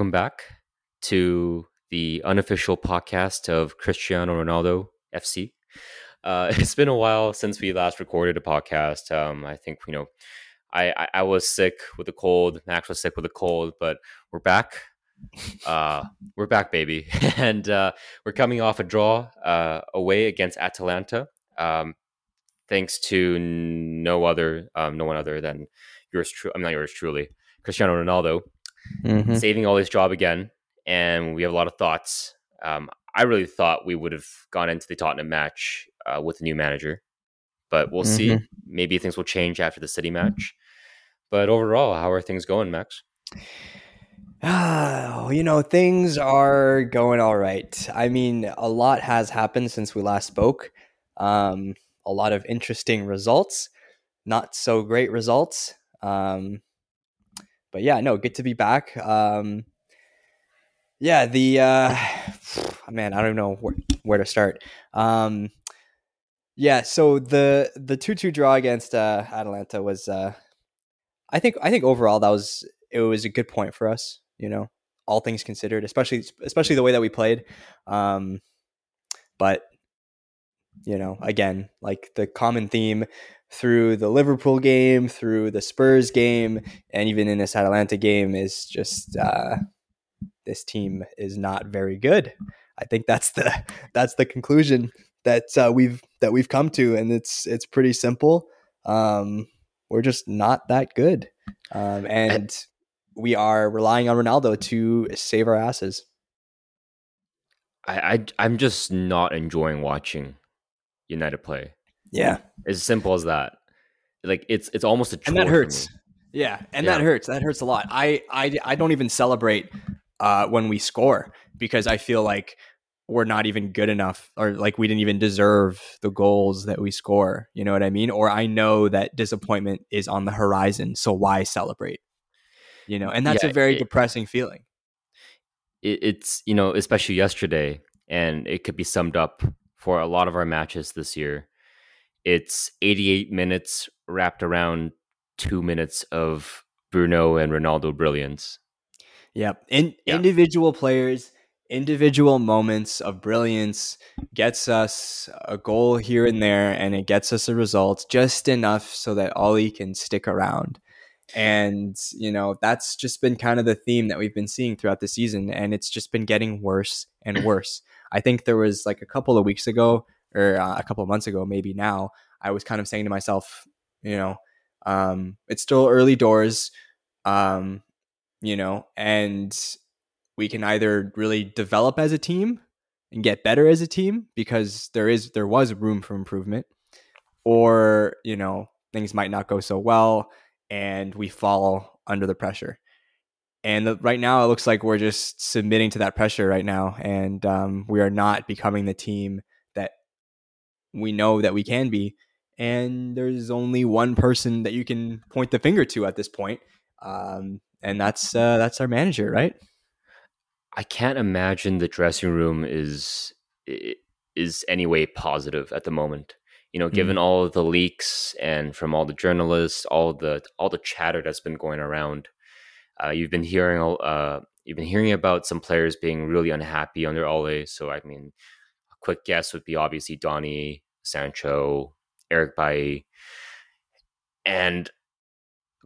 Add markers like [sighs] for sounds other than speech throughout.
welcome back to the unofficial podcast of Cristiano Ronaldo FC. Uh, [laughs] it's been a while since we last recorded a podcast. Um, I think you know, I, I, I was sick with a cold. Max was sick with a cold, but we're back. Uh, we're back, baby, [laughs] and uh, we're coming off a draw uh, away against Atalanta. Um, thanks to no other, um, no one other than yours. True, I'm not yours truly, Cristiano Ronaldo, mm-hmm. saving all his job again, and we have a lot of thoughts. Um, I really thought we would have gone into the Tottenham match uh, with a new manager, but we'll mm-hmm. see. Maybe things will change after the City match. But overall, how are things going, Max? Oh, [sighs] you know, things are going all right. I mean, a lot has happened since we last spoke. Um, a lot of interesting results, not so great results. Um, but yeah, no, good to be back. Um, yeah, the uh, [sighs] man, I don't know where, where to start. Um, yeah, so the the two two draw against uh, Atalanta was, uh, I think, I think overall that was it was a good point for us. You know, all things considered, especially especially the way that we played. Um, but you know, again, like the common theme through the Liverpool game, through the Spurs game, and even in this Atalanta game is just uh, this team is not very good. I think that's the [laughs] that's the conclusion that uh, we've that we've come to, and it's it's pretty simple. Um, we're just not that good, um, and we are relying on Ronaldo to save our asses. I, I am just not enjoying watching United play. Yeah, as simple as that. Like it's it's almost a and that hurts. Yeah, and yeah. that hurts. That hurts a lot. I I I don't even celebrate uh, when we score because I feel like we're not even good enough or like we didn't even deserve the goals that we score. You know what I mean? Or I know that disappointment is on the horizon, so why celebrate? You know, and that's yeah, a very it, depressing feeling. It, it's you know, especially yesterday, and it could be summed up for a lot of our matches this year. It's 88 minutes wrapped around two minutes of Bruno and Ronaldo brilliance. Yep. In, yeah. Individual players, individual moments of brilliance gets us a goal here and there, and it gets us a result just enough so that Ole can stick around. And, you know, that's just been kind of the theme that we've been seeing throughout the season. And it's just been getting worse and [clears throat] worse. I think there was like a couple of weeks ago, or uh, a couple of months ago, maybe now, I was kind of saying to myself, you know, um, it's still early doors. Um, you know, and we can either really develop as a team and get better as a team because there is there was room for improvement or you know things might not go so well and we fall under the pressure and the, right now it looks like we're just submitting to that pressure right now and um, we are not becoming the team we know that we can be and there's only one person that you can point the finger to at this point um, and that's uh, that's our manager, right? I can't imagine the dressing room is is any way positive at the moment. You know, given mm. all the leaks and from all the journalists, all the all the chatter that's been going around, uh, you've been hearing uh, you've been hearing about some players being really unhappy under Ole. So I mean, quick guess would be obviously Donny, Sancho, Eric Bailly. and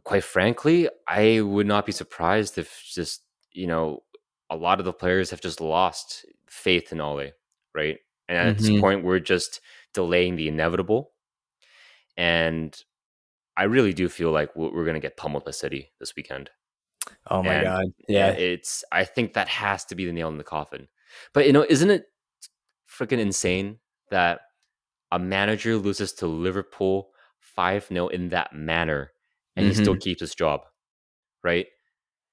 quite frankly, I would not be surprised if just, you know, a lot of the players have just lost faith in Ole, right? And at mm-hmm. this point, we're just delaying the inevitable. And I really do feel like we're going to get pummeled by City this weekend. Oh my and, god! Yeah, it's. I think that has to be the nail in the coffin. But you know, isn't it freaking insane that a manager loses to Liverpool five 0 in that manner and mm-hmm. he still mm-hmm. keeps his job, right?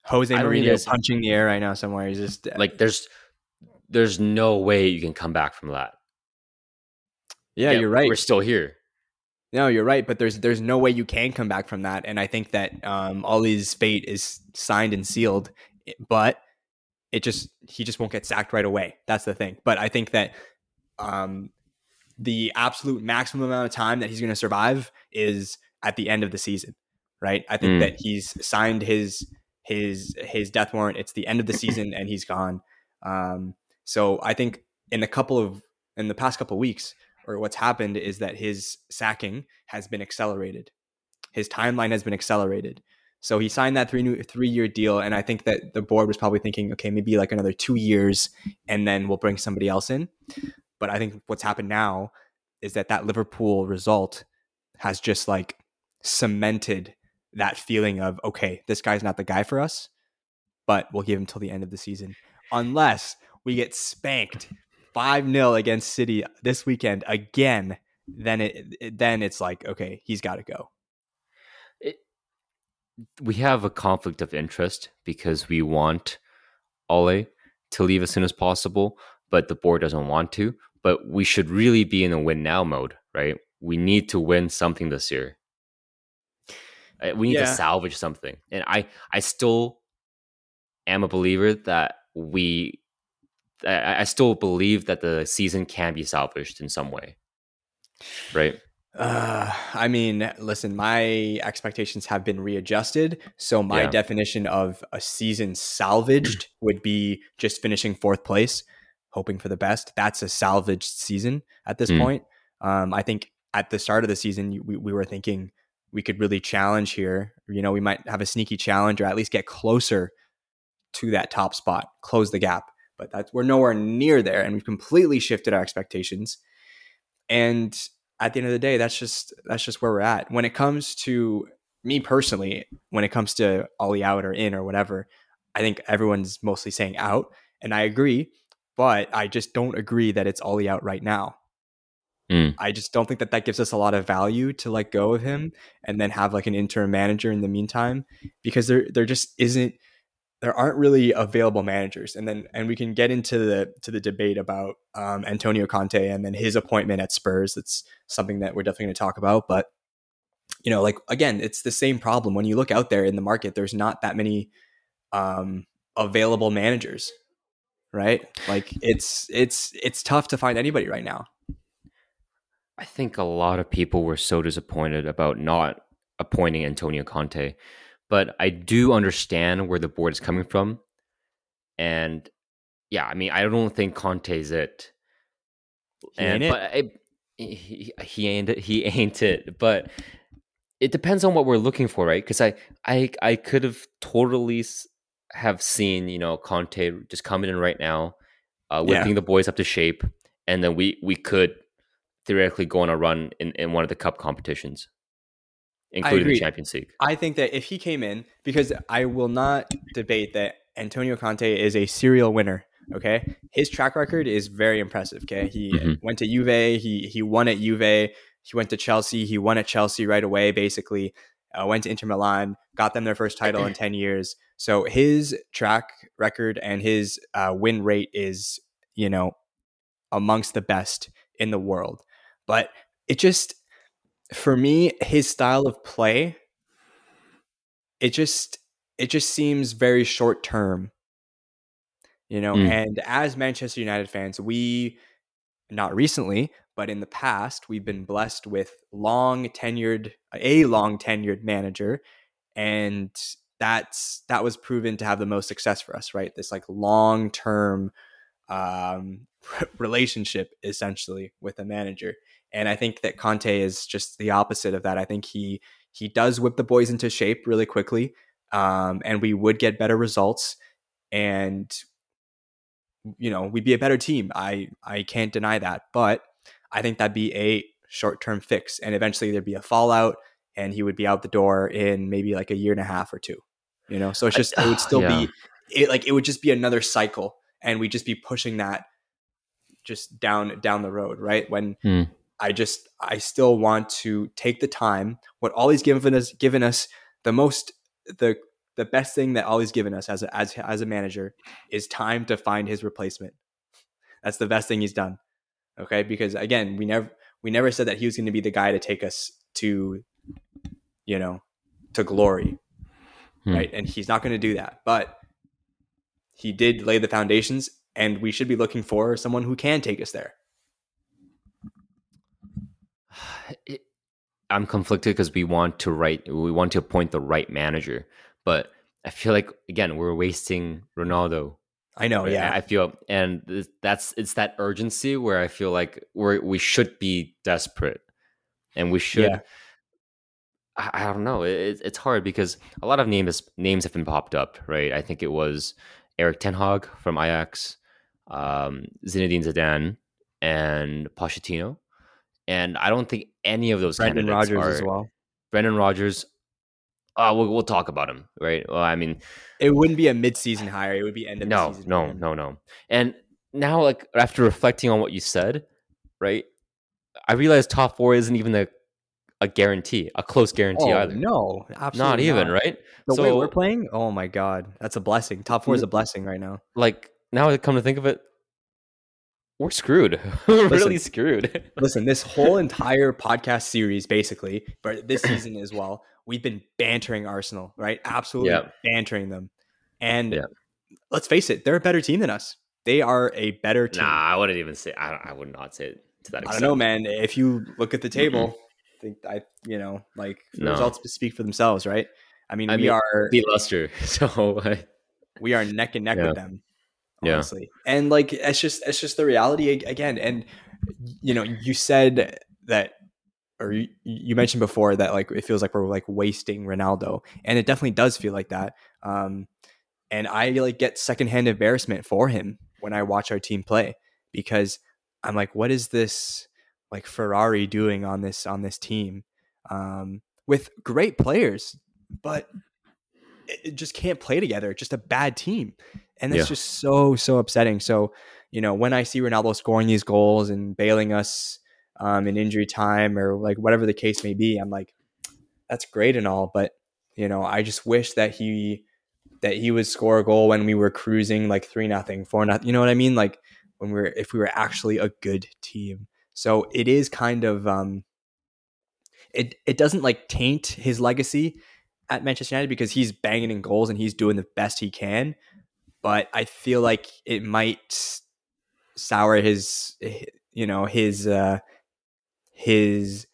Jose Mourinho is punching the air right now somewhere. He's just uh, like there's there's no way you can come back from that. Yeah, yeah, you're right. We're still here. No, you're right, but there's there's no way you can come back from that, and I think that um, Ole's fate is signed and sealed. But it just he just won't get sacked right away. That's the thing. But I think that um, the absolute maximum amount of time that he's going to survive is at the end of the season right? I think mm. that he's signed his his his death warrant. It's the end of the [clears throat] season and he's gone. Um, so I think in a couple of in the past couple of weeks, or what's happened is that his sacking has been accelerated. His timeline has been accelerated. So he signed that three new three year deal, and I think that the board was probably thinking, okay, maybe like another two years, and then we'll bring somebody else in. But I think what's happened now is that that Liverpool result has just like cemented that feeling of okay, this guy's not the guy for us, but we'll give him till the end of the season, unless we get spanked five 0 against City this weekend again. Then it, then it's like okay, he's got to go. We have a conflict of interest because we want Ole to leave as soon as possible, but the board doesn't want to. But we should really be in a win now mode, right? We need to win something this year. Uh, we need yeah. to salvage something. And I I still am a believer that we I, I still believe that the season can be salvaged in some way. Right? Uh, I mean, listen, my expectations have been readjusted. So my yeah. definition of a season salvaged would be just finishing fourth place, hoping for the best. That's a salvaged season at this mm. point. Um, I think at the start of the season, we, we were thinking we could really challenge here. You know, we might have a sneaky challenge or at least get closer to that top spot, close the gap. But that's we're nowhere near there, and we've completely shifted our expectations. And at the end of the day, that's just that's just where we're at. When it comes to me personally, when it comes to Ole out or in or whatever, I think everyone's mostly saying out, and I agree. But I just don't agree that it's Ole out right now. Mm. I just don't think that that gives us a lot of value to let go of him and then have like an interim manager in the meantime because there there just isn't there aren't really available managers and then and we can get into the to the debate about um, Antonio Conte and then his appointment at Spurs that's something that we're definitely going to talk about but you know like again it's the same problem when you look out there in the market there's not that many um, available managers right like it's it's it's tough to find anybody right now I think a lot of people were so disappointed about not appointing Antonio Conte, but I do understand where the board is coming from. And yeah, I mean, I don't think Conte's it. He and but I, he, he ain't it. He ain't it. But it depends on what we're looking for, right? Because I, I, I could have totally have seen, you know, Conte just coming in right now, uh, whipping yeah. the boys up to shape, and then we we could theoretically go on a run in, in one of the cup competitions, including the Champions League. I think that if he came in, because I will not debate that Antonio Conte is a serial winner. Okay, his track record is very impressive. Okay, he mm-hmm. went to Juve, he he won at Juve, he went to Chelsea, he won at Chelsea right away. Basically, uh, went to Inter Milan, got them their first title in [clears throat] ten years. So his track record and his uh, win rate is, you know, amongst the best in the world. But it just, for me, his style of play, it just, it just seems very short term. You know, mm. and as Manchester United fans, we, not recently, but in the past, we've been blessed with long tenured, a long tenured manager. And that's that was proven to have the most success for us, right? This like long term um, [laughs] relationship essentially with a manager. And I think that Conte is just the opposite of that. I think he he does whip the boys into shape really quickly, um, and we would get better results. And you know, we'd be a better team. I I can't deny that, but I think that'd be a short term fix, and eventually there'd be a fallout, and he would be out the door in maybe like a year and a half or two. You know, so it's just it would [sighs] still yeah. be it like it would just be another cycle, and we'd just be pushing that just down down the road, right? When hmm. I just I still want to take the time. What Ole's given us given us the most the the best thing that Ole's given us as a, as as a manager is time to find his replacement. That's the best thing he's done. Okay, because again, we never we never said that he was going to be the guy to take us to you know to glory. Hmm. Right? And he's not going to do that. But he did lay the foundations and we should be looking for someone who can take us there. [sighs] I'm conflicted because we want to write, we want to appoint the right manager, but I feel like again we're wasting Ronaldo. I know, yeah. I feel, and that's it's that urgency where I feel like we we should be desperate, and we should. Yeah. I, I, don't know. It, it's hard because a lot of names names have been popped up, right? I think it was Erik Ten Hag from Ajax, um, Zinedine Zidane, and Pochettino, and I don't think any of those Brendan Rodgers are, as well. Brendan Rodgers. Uh, we'll, we'll talk about him, right? Well, I mean, it wouldn't be a mid-season hire; it would be end of no, season. No, no, no, no. And now, like after reflecting on what you said, right, I realized top four isn't even a a guarantee, a close guarantee oh, either. No, absolutely not even not. right. The so, way we're playing, oh my god, that's a blessing. Top four is a blessing right now. Like now, I come to think of it, we're screwed. [laughs] we're listen, really screwed. [laughs] listen, this whole entire podcast series, basically, but this season as well, we've been bantering Arsenal, right? Absolutely yeah. bantering them. And yeah. let's face it, they're a better team than us. They are a better team. Nah, I wouldn't even say. I, I would not say it to that. Extent. I don't know, man. If you look at the table, mm-hmm. I think I, you know, like no. results speak for themselves, right? I mean, I we mean, are the luster, [laughs] so we are neck and neck yeah. with them honestly. Yeah. And like it's just it's just the reality again. And you know, you said that or you, mentioned before that like it feels like we're like wasting Ronaldo, and it definitely does feel like that. Um, and I like get secondhand embarrassment for him when I watch our team play because I'm like, what is this like Ferrari doing on this on this team um, with great players, but it just can't play together. Just a bad team and it's yeah. just so so upsetting. So you know when I see Ronaldo scoring these goals and bailing us um, in injury time or like whatever the case may be, I'm like, that's great and all, but you know I just wish that he that he would score a goal when we were cruising like three nothing, four nothing. You know what I mean? Like when we are if we were actually a good team. So it is kind of um, it it doesn't like taint his legacy at Manchester United because he's banging in goals and he's doing the best he can but I feel like it might sour his you know his uh his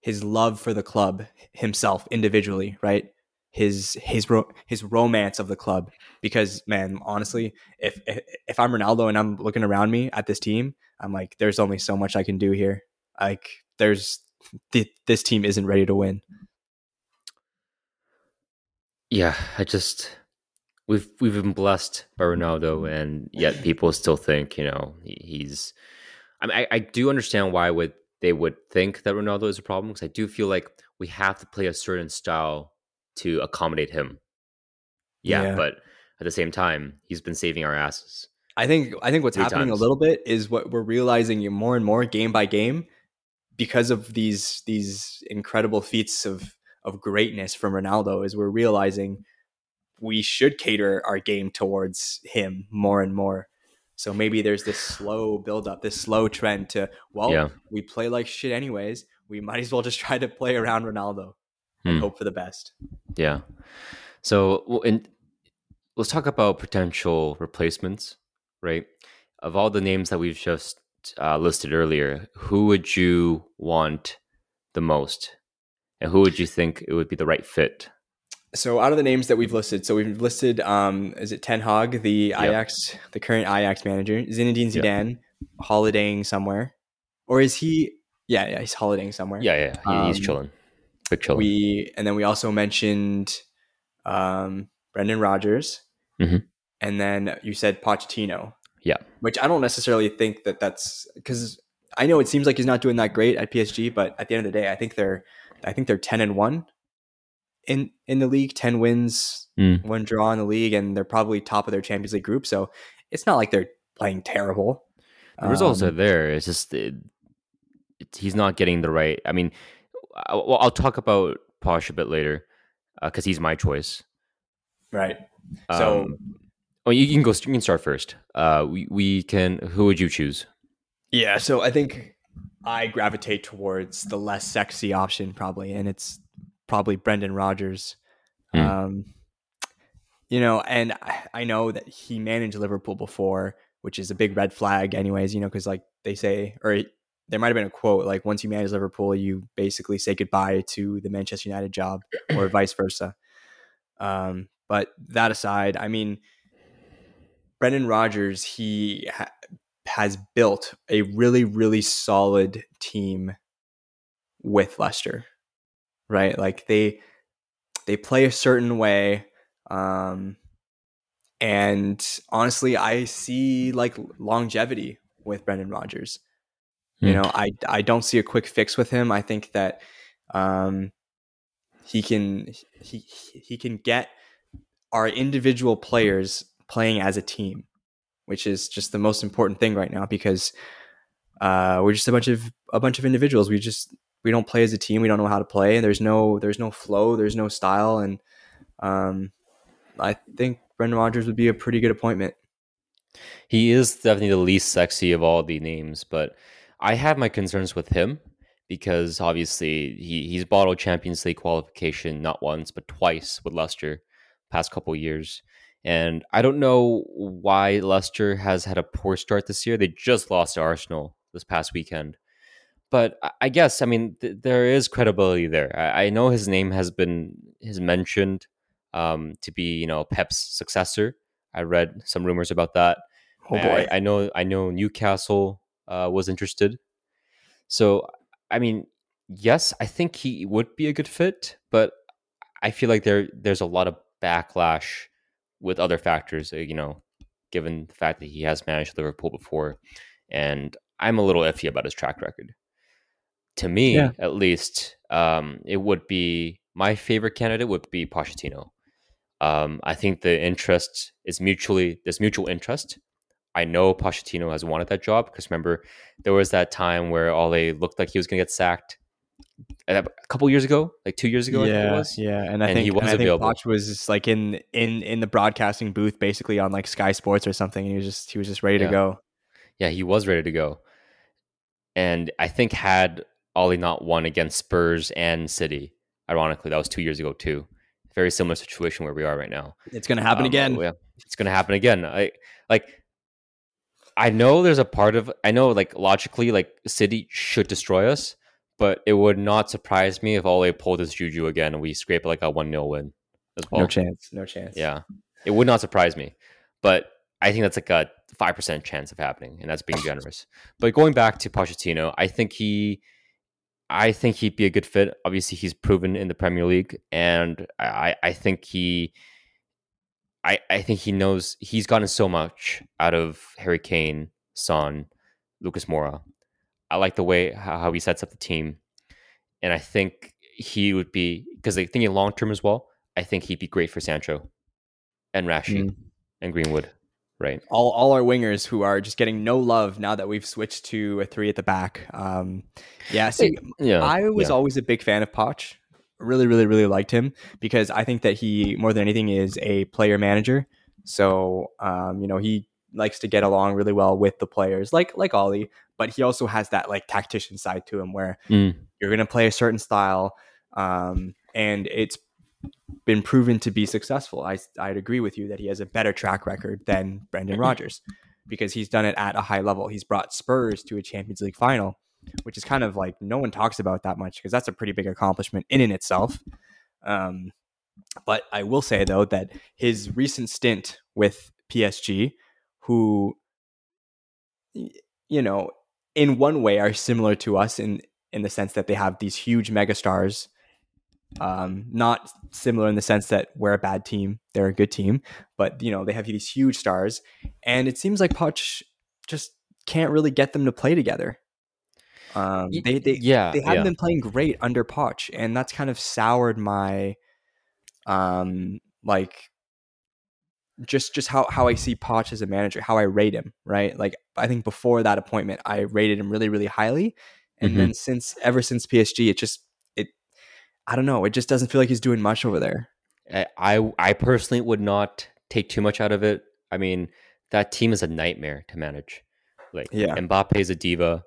his love for the club himself individually right? His his ro- his romance of the club. Because man honestly if, if if I'm Ronaldo and I'm looking around me at this team I'm like there's only so much I can do here. Like there's th- this team isn't ready to win. Yeah I just we've we've been blessed by Ronaldo, and yet people still think you know he's. I mean, I, I do understand why would they would think that Ronaldo is a problem because I do feel like we have to play a certain style to accommodate him. Yeah, yeah, but at the same time, he's been saving our asses. I think I think what's happening times. a little bit is what we're realizing more and more game by game because of these these incredible feats of of greatness from Ronaldo is we're realizing we should cater our game towards him more and more. So maybe there's this slow build up, this slow trend to well, yeah. we play like shit anyways. We might as well just try to play around Ronaldo and hmm. hope for the best. Yeah. So, and let's talk about potential replacements, right? Of all the names that we've just uh, listed earlier, who would you want the most, and who would you think it would be the right fit? So out of the names that we've listed, so we've listed um is it Ten Hag, the yep. Ajax, the current Ajax manager, Zinedine Zidane, yep. holidaying somewhere, or is he? Yeah, yeah, he's holidaying somewhere. Yeah, yeah, he, um, he's chilling, big chilling. We and then we also mentioned um Brendan Rodgers, mm-hmm. and then you said Pochettino. Yeah, which I don't necessarily think that that's because I know it seems like he's not doing that great at PSG, but at the end of the day, I think they're I think they're ten and one in in the league, ten wins, mm. one draw in the league, and they're probably top of their Champions League group. So it's not like they're playing terrible. The results um, are there. It's just it, it, he's not getting the right. I mean, I, well, I'll talk about Poch a bit later because uh, he's my choice. Right. So, um, well, you, you, can go. You can start first. Uh, we we can. Who would you choose? Yeah. So I think I gravitate towards the less sexy option probably, and it's probably Brendan Rodgers. Mm. Um, you know, and I know that he managed Liverpool before, which is a big red flag, anyways. You know, because like they say, or there might have been a quote like, "Once you manage Liverpool, you basically say goodbye to the Manchester United job, [clears throat] or vice versa." Um, But that aside, I mean, Brendan Rodgers, he ha- has built a really, really solid team with Leicester, right? Like they they play a certain way, um, and honestly, I see like longevity with Brendan Rodgers. You hmm. know, I I don't see a quick fix with him. I think that um, he can he he can get our individual players playing as a team, which is just the most important thing right now because uh, we're just a bunch of a bunch of individuals. We just we don't play as a team. We don't know how to play, there's no there's no flow. There's no style, and um, I think Brendan Rodgers would be a pretty good appointment. He is definitely the least sexy of all the names, but I have my concerns with him because obviously he, he's bottled Champions League qualification not once but twice with Leicester past couple years. And I don't know why Leicester has had a poor start this year. They just lost to Arsenal this past weekend. But I guess, I mean, th- there is credibility there. I-, I, know his name has been has mentioned um, to be, you know, Pep's successor. I read some rumors about that. Oh boy! I, I know, I know Newcastle uh, was interested. So, I mean, yes, I think he would be a good fit, but I feel like there there's a lot of backlash with other factors, uh, you know, given the fact that he has managed Liverpool before. And I'm a little iffy about his track record. To me, yeah. at least, um, it would be my favorite candidate would be Pochettino. Um, I think the interest is mutually there's mutual interest. I know Pochettino has wanted that job because remember there was that time where Ole looked like he was going to get sacked, a couple years ago, like two years ago. Yeah, yeah, and I and think he was available. Poch was just like in in in the broadcasting booth, basically on like Sky Sports or something. he was just he was just ready yeah. to go. Yeah, he was ready to go, and I think had Ole not won against Spurs and City, ironically, that was two years ago too. Very similar situation where we are right now. It's going to happen um, again. Yeah, it's going to happen again. I like. I know there's a part of I know like logically like City should destroy us, but it would not surprise me if Ole pulled his juju again and we scrape like a 1 0 win as well. No chance. No chance. Yeah. It would not surprise me. But I think that's like a 5% chance of happening, and that's being generous. But going back to Pochettino, I think he. I think he'd be a good fit. Obviously, he's proven in the Premier League, and I, I think he, I, I think he knows he's gotten so much out of Harry Kane, Son, Lucas Moura, I like the way how, he sets up the team, and I think he would be because I think in long term as well. I think he'd be great for Sancho and Rashi mm. and Greenwood. Right. All all our wingers who are just getting no love now that we've switched to a three at the back. Um, yeah. See, yeah, I was yeah. always a big fan of Poch. Really, really, really liked him because I think that he more than anything is a player manager. So um, you know he likes to get along really well with the players, like like Ole. But he also has that like tactician side to him, where mm. you're going to play a certain style, um, and it's been proven to be successful. I I'd agree with you that he has a better track record than Brendan [laughs] Rodgers because he's done it at a high level. He's brought Spurs to a Champions League final, which is kind of like no one talks about that much because that's a pretty big accomplishment in and itself. Um, but I will say though that his recent stint with PSG who you know in one way are similar to us in in the sense that they have these huge megastars um not similar in the sense that we're a bad team they're a good team but you know they have these huge stars and it seems like Poch just can't really get them to play together um they they yeah they haven't yeah. been playing great under Poch and that's kind of soured my um like just just how how I see Poch as a manager, how I rate him, right? Like I think before that appointment, I rated him really really highly, and mm-hmm. then since ever since PSG, it just I don't know, it just doesn't feel like he's doing much over there. I I personally would not take too much out of it. I mean, that team is a nightmare to manage. Like yeah. is a diva,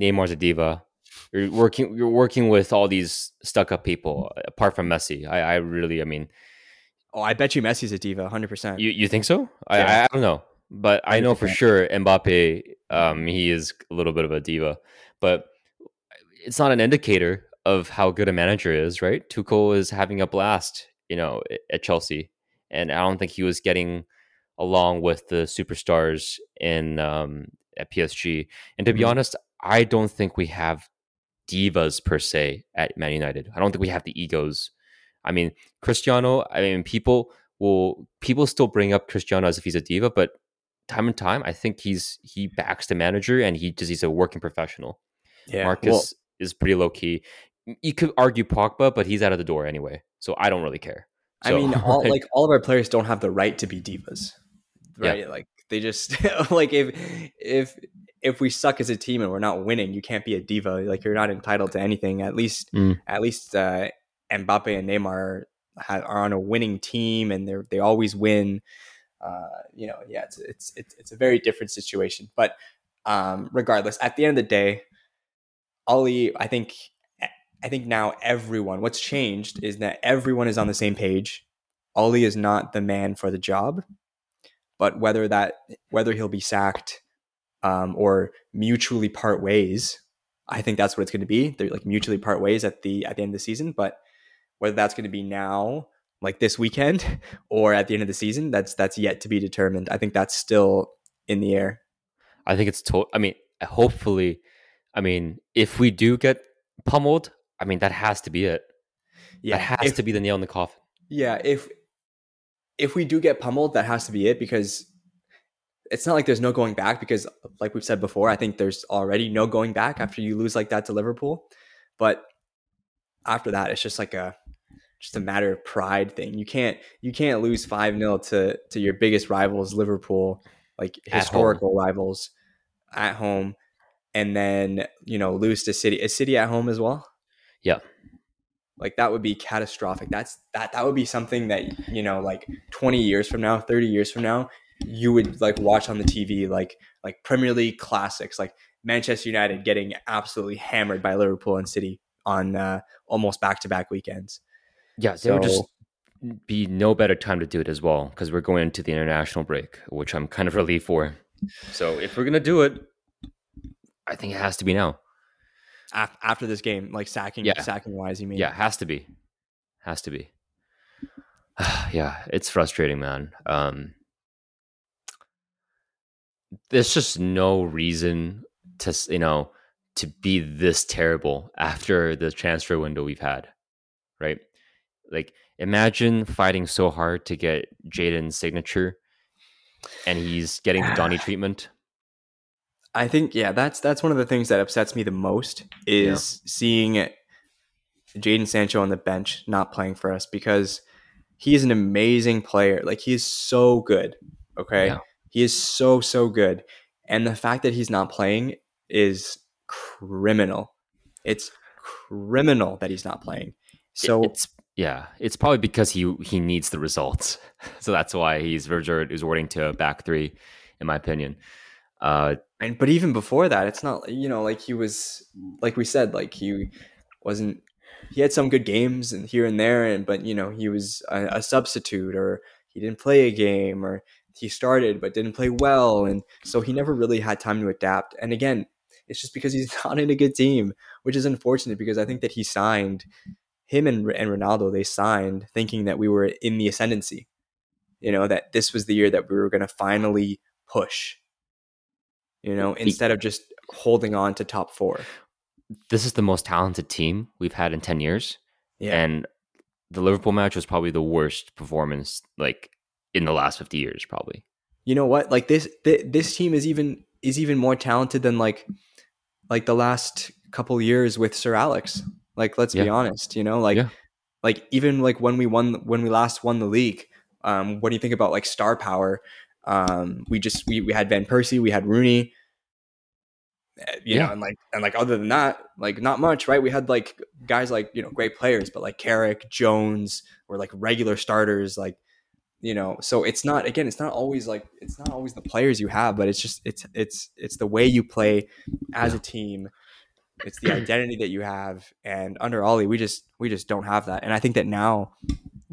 Neymar's a diva. You're working you're working with all these stuck up people apart from Messi. I, I really I mean Oh, I bet you Messi's a diva, hundred percent. You you think so? Yeah. I, I don't know, but I know for sure Mbappe. Um, he is a little bit of a diva, but it's not an indicator of how good a manager is, right? Tuchel is having a blast, you know, at Chelsea, and I don't think he was getting along with the superstars in um, at PSG. And to be mm-hmm. honest, I don't think we have divas per se at Man United. I don't think we have the egos. I mean, Cristiano. I mean, people will people still bring up Cristiano as if he's a diva, but time and time, I think he's he backs the manager and he just he's a working professional. Yeah, Marcus well, is pretty low key. You could argue Pogba, but he's out of the door anyway, so I don't really care. So, I mean, [laughs] all, like all of our players don't have the right to be divas, right? Yeah. Like they just [laughs] like if if if we suck as a team and we're not winning, you can't be a diva. Like you're not entitled to anything. At least mm. at least uh, Mbappe and Neymar are on a winning team and they they always win. Uh, you know, yeah, it's, it's it's it's a very different situation. But um, regardless, at the end of the day, Ole, I think I think now everyone, what's changed is that everyone is on the same page. Ole is not the man for the job, but whether that whether he'll be sacked um, or mutually part ways, I think that's what it's going to be. They're like mutually part ways at the at the end of the season. But whether that's going to be now, like this weekend, [laughs] or at the end of the season, that's that's yet to be determined. I think that's still in the air. I think it's to- I mean, hopefully, I mean, if we do get pummeled, I mean, that has to be it. Yeah, that has if, to be the nail in the coffin. Yeah, if if we do get pummeled, that has to be it because it's not like there's no going back. Because, like we've said before, I think there's already no going back after you lose like that to Liverpool. But after that, it's just like a just a matter of pride thing. You can't you can't lose five 0 to to your biggest rivals, Liverpool, like historical rivals at home, and then you know lose to City. Is City at home as well? Yeah. Like that would be catastrophic. That's that that would be something that, you know, like 20 years from now, 30 years from now, you would like watch on the TV like like Premier League classics, like Manchester United getting absolutely hammered by Liverpool and City on uh, almost back to back weekends. Yeah, there so, would just be no better time to do it as well because we're going into the international break, which I'm kind of relieved for. So if we're gonna do it, I think it has to be now af- after this game, like sacking, yeah. sacking wise. You mean? Yeah, has to be, has to be. [sighs] yeah, it's frustrating, man. Um, there's just no reason to you know to be this terrible after the transfer window we've had, right? Like, imagine fighting so hard to get Jadon's signature, and he's getting the Donny [sighs] treatment. I think yeah, that's that's one of the things that upsets me the most is yeah. seeing Jadon Sancho on the bench not playing for us because he's an amazing player. Like he's so good. Okay. Yeah. He is so so good. And the fact that he's not playing is criminal. It's criminal that he's not playing. So it's yeah, it's probably because he he needs the results. [laughs] so that's why he's resorting to back three, in my opinion. Uh, and but even before that, it's not you know like he was like we said like he wasn't he had some good games and here and there and but you know he was a, a substitute or he didn't play a game or he started but didn't play well and so he never really had time to adapt. And again it's just because he's [laughs] not in a good team which is unfortunate because i think that he signed him and, and ronaldo they signed thinking that we were in the ascendancy you know that this was the year that we were going to finally push you know, instead of just holding on to top four. This is the most talented team we've had in 10 years. Yeah. And the Liverpool match was probably the worst performance like in the last 50 years probably. You know what? Like this th- this team is even is even more talented than like like the last couple years with Sir Alex. Like let's yeah. be honest, you know, like yeah. like even like when we won when we last won the league, um what do you think about like star power um, we just we, we had Van Persie, we had Rooney, eh, you yeah. know, and like and like other than that, like not much, right? We had like guys like you know great players, but like Carrick, Jones were like regular starters, like you know. So it's not again, it's not always like it's not always the players you have, but it's just it's it's it's the way you play as a team. It's the identity that you have, and under Ole, we just we just don't have that. And I think that now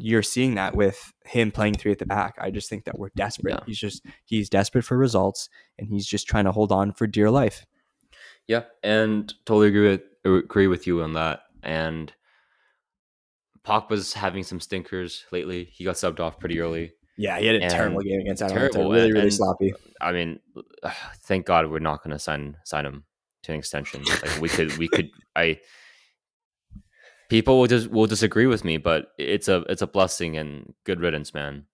you're seeing that with him playing three at the back. I just think that we're desperate. Yeah. He's just he's desperate for results, and he's just trying to hold on for dear life. Yeah, and totally agree with agree with you on that. And Pogba's having some stinkers lately. He got subbed off pretty early. Yeah, he had a terrible game against Atalanta. Terrible, really, really and, sloppy. I mean, [sighs] thank God we're not going to sign sign him to an extension. Like we could, we could. I people will just will disagree with me, but it's a it's a blessing and good riddance, man.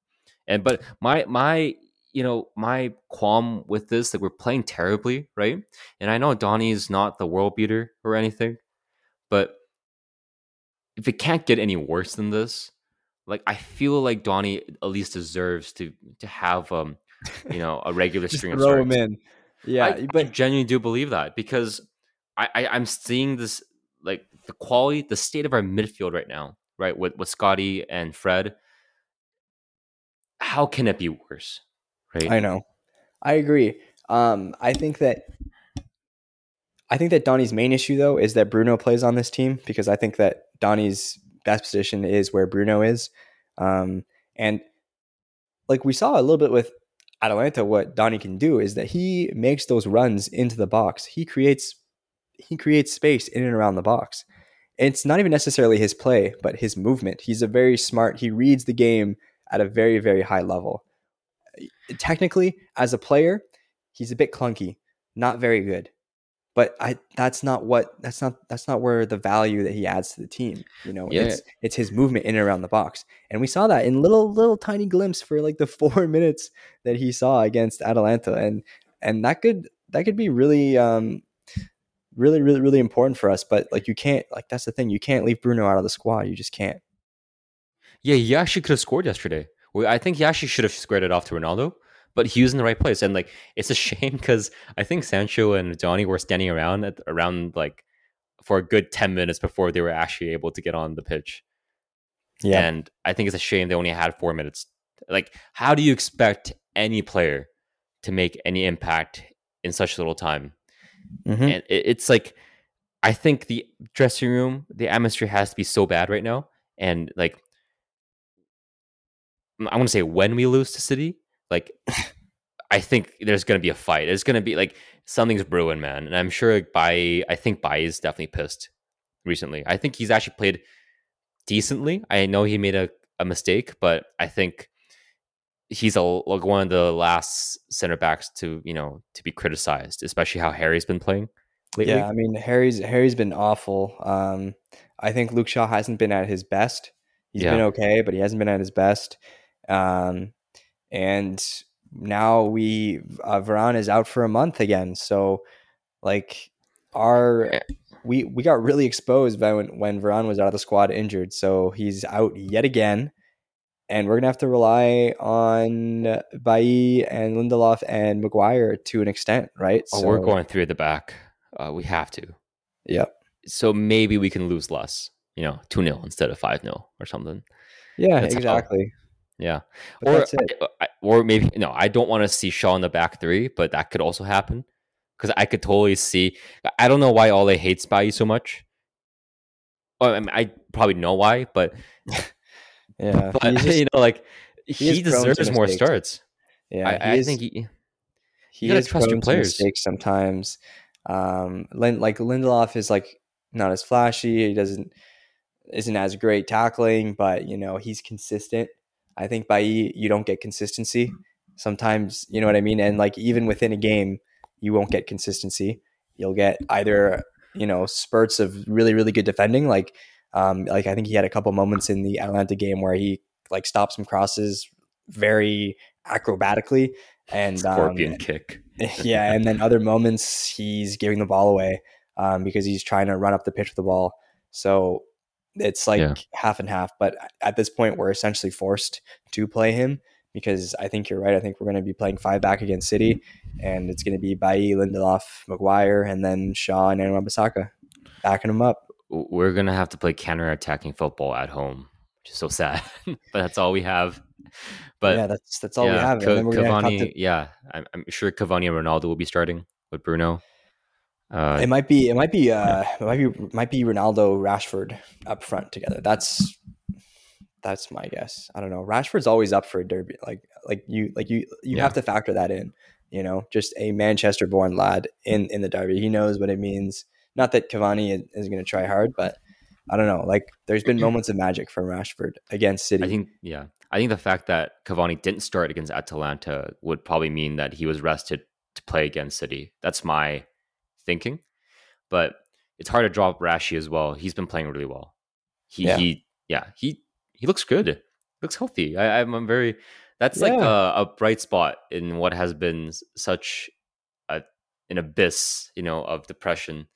And but my my you know my qualm with this that we're playing terribly, right? And I know Donny's not the world beater or anything, but if it can't get any worse than this, like I feel like Donnie at least deserves to to have um you know a [laughs] regular string of throw him in. Yeah, I, but I genuinely do believe that because I, I I'm seeing this like the quality, the state of our midfield right now, right with with Scotty and Fred. How can it be worse? Right. I know. I agree. Um, I think that I think that Donny's main issue though is that Bruno plays on this team because I think that Donnie's best position is where Bruno is. Um, and like we saw a little bit with Atalanta, what Donnie can do is that he makes those runs into the box. He creates he creates space in and around the box. It's not even necessarily his play, but his movement. He's a very smart. He reads the game at a very very high level. Technically, as a player, he's a bit clunky, not very good but I that's not what that's not that's not where the value that he adds to the team. You know, yeah. it's it's his movement in and around the box, and we saw that in little little tiny glimpse for like the [laughs] four minutes that he saw against Atalanta, and and that could that could be really um really really really important for us. But like you can't like that's the thing you can't leave Bruno out of the squad. You just can't. Yeah, he actually could have scored yesterday. I think he actually should have squared it off to Ronaldo but he was in the right place. And like, it's a shame because I think Sancho and Johnny were standing around at around like for a good 10 minutes before they were actually able to get on the pitch. Yeah. And I think it's a shame they only had four minutes. Like, how do you expect any player to make any impact in such little time? Mm-hmm. And it, it's like, I think the dressing room, the atmosphere has to be so bad right now. And like, I want to say when we lose to City, like [laughs] I think there's going to be a fight. It's going to be like something's brewing, man. And I'm sure like, by I think Bailly is definitely pissed recently. I think he's actually played decently. I know he made a, a mistake, but I think he's a like one of the last center backs to you know to be criticized, especially how Harry's been playing. Lately. Yeah, I mean Harry's Harry's been awful. Um, I think Luke Shaw hasn't been at his best. He's yeah. been okay, but he hasn't been at his best. Um, and now we uh, Varane is out for a month again. So like our eh. we we got really exposed when when Varane was out of the squad injured. So he's out yet again. And we're gonna have to rely on Bailly and Lindelof and Maguire to an extent, right? Oh, so, we're going through the back. Uh, we have to. Yep. So maybe we can lose less, you know, 2 0 instead of 5 0 or something. Yeah, That's exactly. How, yeah, but or or maybe no, I don't want to see Shaw in the back three, but that could also happen because I could totally see. I don't know why Ole hates Bailly so much. Well, I, mean, I probably know why, but [laughs] yeah, [laughs] but just, you know, like he, he deserves more starts. Yeah, I, I think he he you is trust your players. mistakes sometimes. Um, like Lindelof is like not as flashy. He doesn't isn't as great tackling, but you know he's consistent I think by e, you don't get consistency. Sometimes, you know what I mean? And like even within a game, you won't get consistency. You'll get either, you know, spurts of really, really good defending. Like, um, like I think he had a couple moments in the Atalanta game where he like stopped some crosses very acrobatically and scorpion um, [laughs] kick. yeah, and then other moments he's giving the ball away um, because he's trying to run up the pitch with the ball. So it's like yeah. half and half. But at this point, we're essentially forced to play him because I think you're right. I think we're going to be playing five back against City, and it's going to be Bailly, Lindelof, Maguire, and then Shaw and Aaron Bissaka backing them up. We're going to have to play counter attacking football at home, which is so sad, [laughs] but that's all we have. But yeah, that's that's all yeah, we have. Cavani, to... yeah, I'm, I'm sure Cavani and Ronaldo will be starting with Bruno. Uh, it might be it might be uh it might be might be Ronaldo Rashford up front together. That's that's my guess. I don't know. Rashford's always up for a derby. Like like you like you you yeah. have to factor that in. You know, just a Manchester born lad in in the derby. He knows what it means. Not that Cavani is, is going to try hard, but I don't know. Like there's been [clears throat] moments of magic from Rashford against City. I think yeah. I think the fact that Cavani didn't start against Atalanta would probably mean that he was rested to play against City. That's my thinking. But it's hard to drop Rashi as well. He's been playing really well. He yeah, he, yeah, he, he looks good. Looks healthy. I, I'm, I'm very. That's yeah. like a, a, bright spot in what has been such a, an abyss, you know, of depression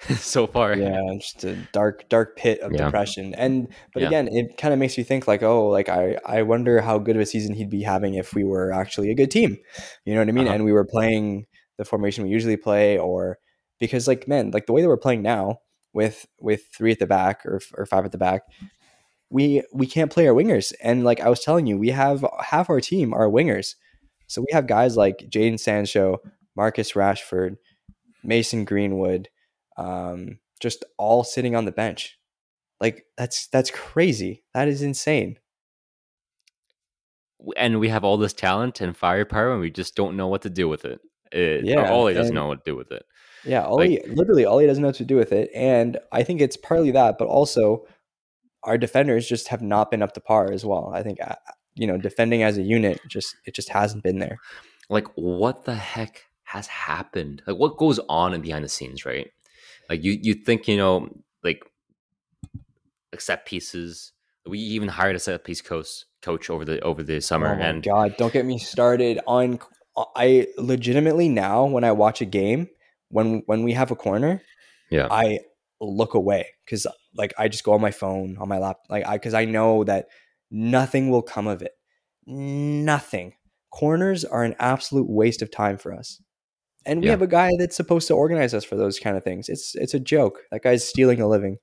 [laughs] so far. Yeah, [laughs] just a dark, dark pit of yeah. depression. And but yeah. again, it kind of makes you think like, oh, like I, I wonder how good of a season he'd be having if we were actually a good team. You know what I mean? Uh-huh. And we were playing the formation we usually play, or because like man, like the way that we're playing now with with three at the back or or five at the back, we we can't play our wingers. And like I was telling you, we have half our team are wingers. So we have guys like Jadon Sancho, Marcus Rashford, Mason Greenwood, um, just all sitting on the bench. Like that's that's crazy. That is insane. And we have all this talent and firepower, and we just don't know what to do with it. it yeah, Ole doesn't know what to do with it. Yeah, Ole like, literally Ole doesn't know what to do with it, and I think it's partly that, but also our defenders just have not been up to par as well. I think uh, you know defending as a unit just it just hasn't been there. Like what the heck has happened? Like what goes on in behind the scenes, right? Like you you think you know like set pieces. We even hired a set piece coach coach over the over the summer. Oh and God, don't get me started on. Uh, I legitimately now when I watch a game when when we have a corner, yeah, I look away because like I just go on my phone on my lap like I because I know that nothing will come of it. Nothing. Corners are an absolute waste of time for us. And we yeah. have a guy that's supposed to organize us for those kind of things. It's it's a joke. That guy's stealing a living.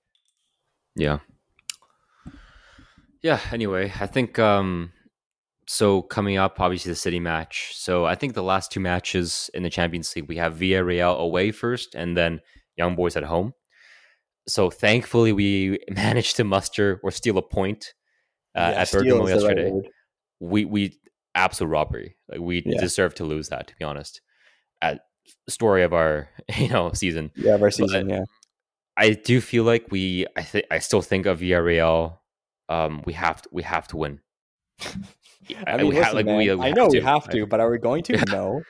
Yeah. Yeah, anyway, I think um so coming up obviously the city match. So I think the last two matches in the Champions League we have Villarreal away first and then Young Boys at home. So thankfully we [laughs] managed to muster or steal a point uh, yeah, at Bergamo yesterday. Right we we absolute robbery. Like we yeah. deserve to lose that to be honest. At story of our [laughs] you know season. Yeah, of our season. But yeah, I do feel like we. I think I still think of Villarreal. Um, we have to. We have to win. [laughs] I mean, listen, ha- like, man, we, we I know to. we have to, but are we going to? [laughs] No.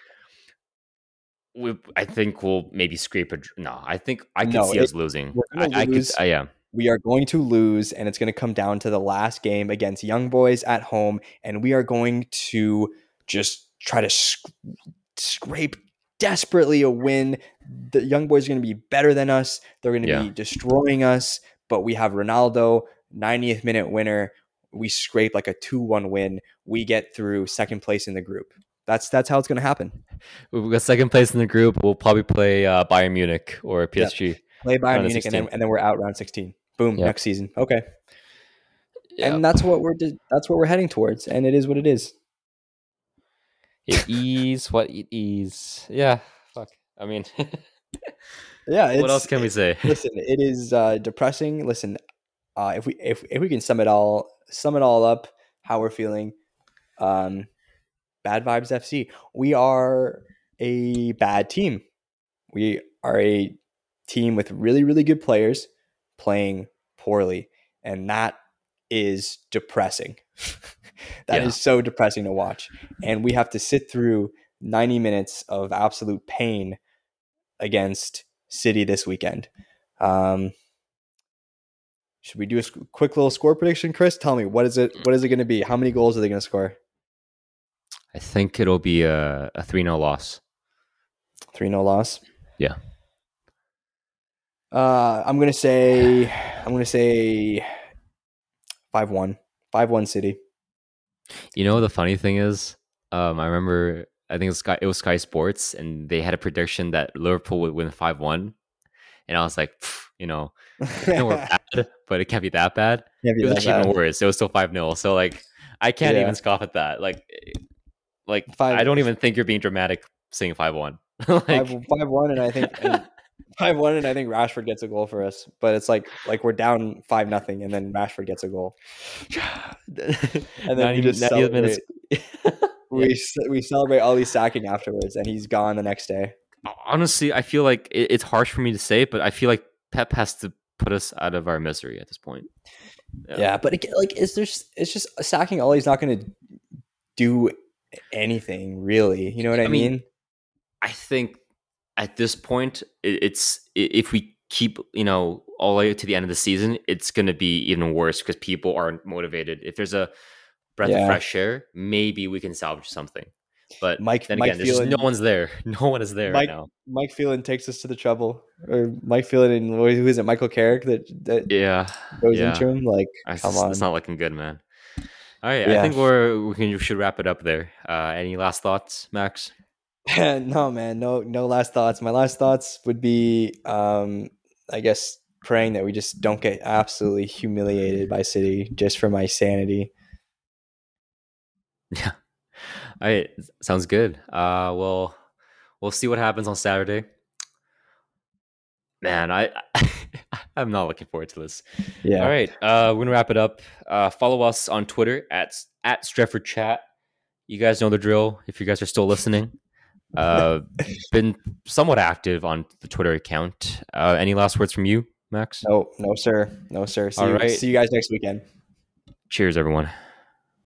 we, I think we'll maybe scrape a. No, I think I can no, see it, us losing. I, lose. I could. I am. We are going to lose, and it's going to come down to the last game against Young Boys at home, and we are going to just try to sc- scrape desperately a win. The young boys are going to be better than us. They're going to yeah. be destroying us. But we have Ronaldo, 90th minute winner. We scrape like a 2 1 win. We get through second place in the group. That's that's how it's going to happen. We've got second place in the group. We'll probably play uh, Bayern Munich or PSG. Yeah. Play Bayern Munich, and then, and then we're out round 16. Boom, next season. Okay. And that's what we're that's what we're heading towards, and it is what it is. It is what it is. Yeah. Fuck. I mean, [laughs] yeah. what else can we say? [laughs] listen, it is uh, depressing. Listen, uh, if we if if we can sum it all sum it all up, how we're feeling. Um, bad vibes FC. We are a bad team. We are a team with really really good players playing poorly, and that is depressing. [laughs] That yeah. is so depressing to watch. And we have to sit through 90 minutes of absolute pain against City this weekend. Um, should we do a quick little score prediction, Chris? Tell me what is it? What is it going to be? How many goals are they going to score? I think it'll be a, a 3 0 loss. 3 0 loss? Yeah. Uh, I'm gonna say I'm gonna say five one. Five one City. You know the funny thing is, um, I remember I think it was Sky it was Sky Sports, and they had a prediction that Liverpool would win five one, and I was like, you know, we're [laughs] bad, but it can't be that bad. It was actually bad. even worse. It was still five 0 So like, I can't yeah. even scoff at that. Like, like five, I don't even think you're being dramatic saying five one. [laughs] like, five, five one, and I think. And, Five one, and I think Rashford gets a goal for us. But it's like like we're down five nothing, and then Rashford gets a goal, and then we just celebrate. [laughs] we we celebrate Ole sacking afterwards, and he's gone the next day. Honestly, I feel like it's harsh for me to say, but I feel like Pep has to put us out of our misery at this point. Yeah, yeah but it, like, is there? It's just sacking Ole's not going to do anything really. You know what I, I mean, mean? I think at this point, it's if we keep you know all the way to the end of the season, it's going to be even worse because people aren't motivated. If there's a breath yeah. of fresh air, maybe we can salvage something. But Mike, then again, Mike Phelan, no one's there. [laughs] No one is there Mike, right now. Mike Phelan takes us to the trouble, or Mike Phelan and who is it? Michael Carrick that that yeah goes yeah. into him. Like, I, come on, it's not looking good, man. All right, yeah. I think we're we can we should wrap it up there. Uh, any last thoughts, Max? [laughs] no, man, no, no last thoughts. My last thoughts would be, um, I guess, praying that we just don't get absolutely humiliated by City just for my sanity. [laughs] Yeah. All right. Sounds good. Uh, well, we'll see what happens on Saturday. Man, I, [laughs] I'm not looking forward to this. Yeah. All right. Uh, we're gonna wrap it up. Uh, follow us on Twitter at at Stretford Chat. You guys know the drill. If you guys are still listening, uh, been somewhat active on the Twitter account. Uh, any last words from you, Max? No, no, sir. No, sir. See, All you, right. see you guys next weekend. Cheers, everyone.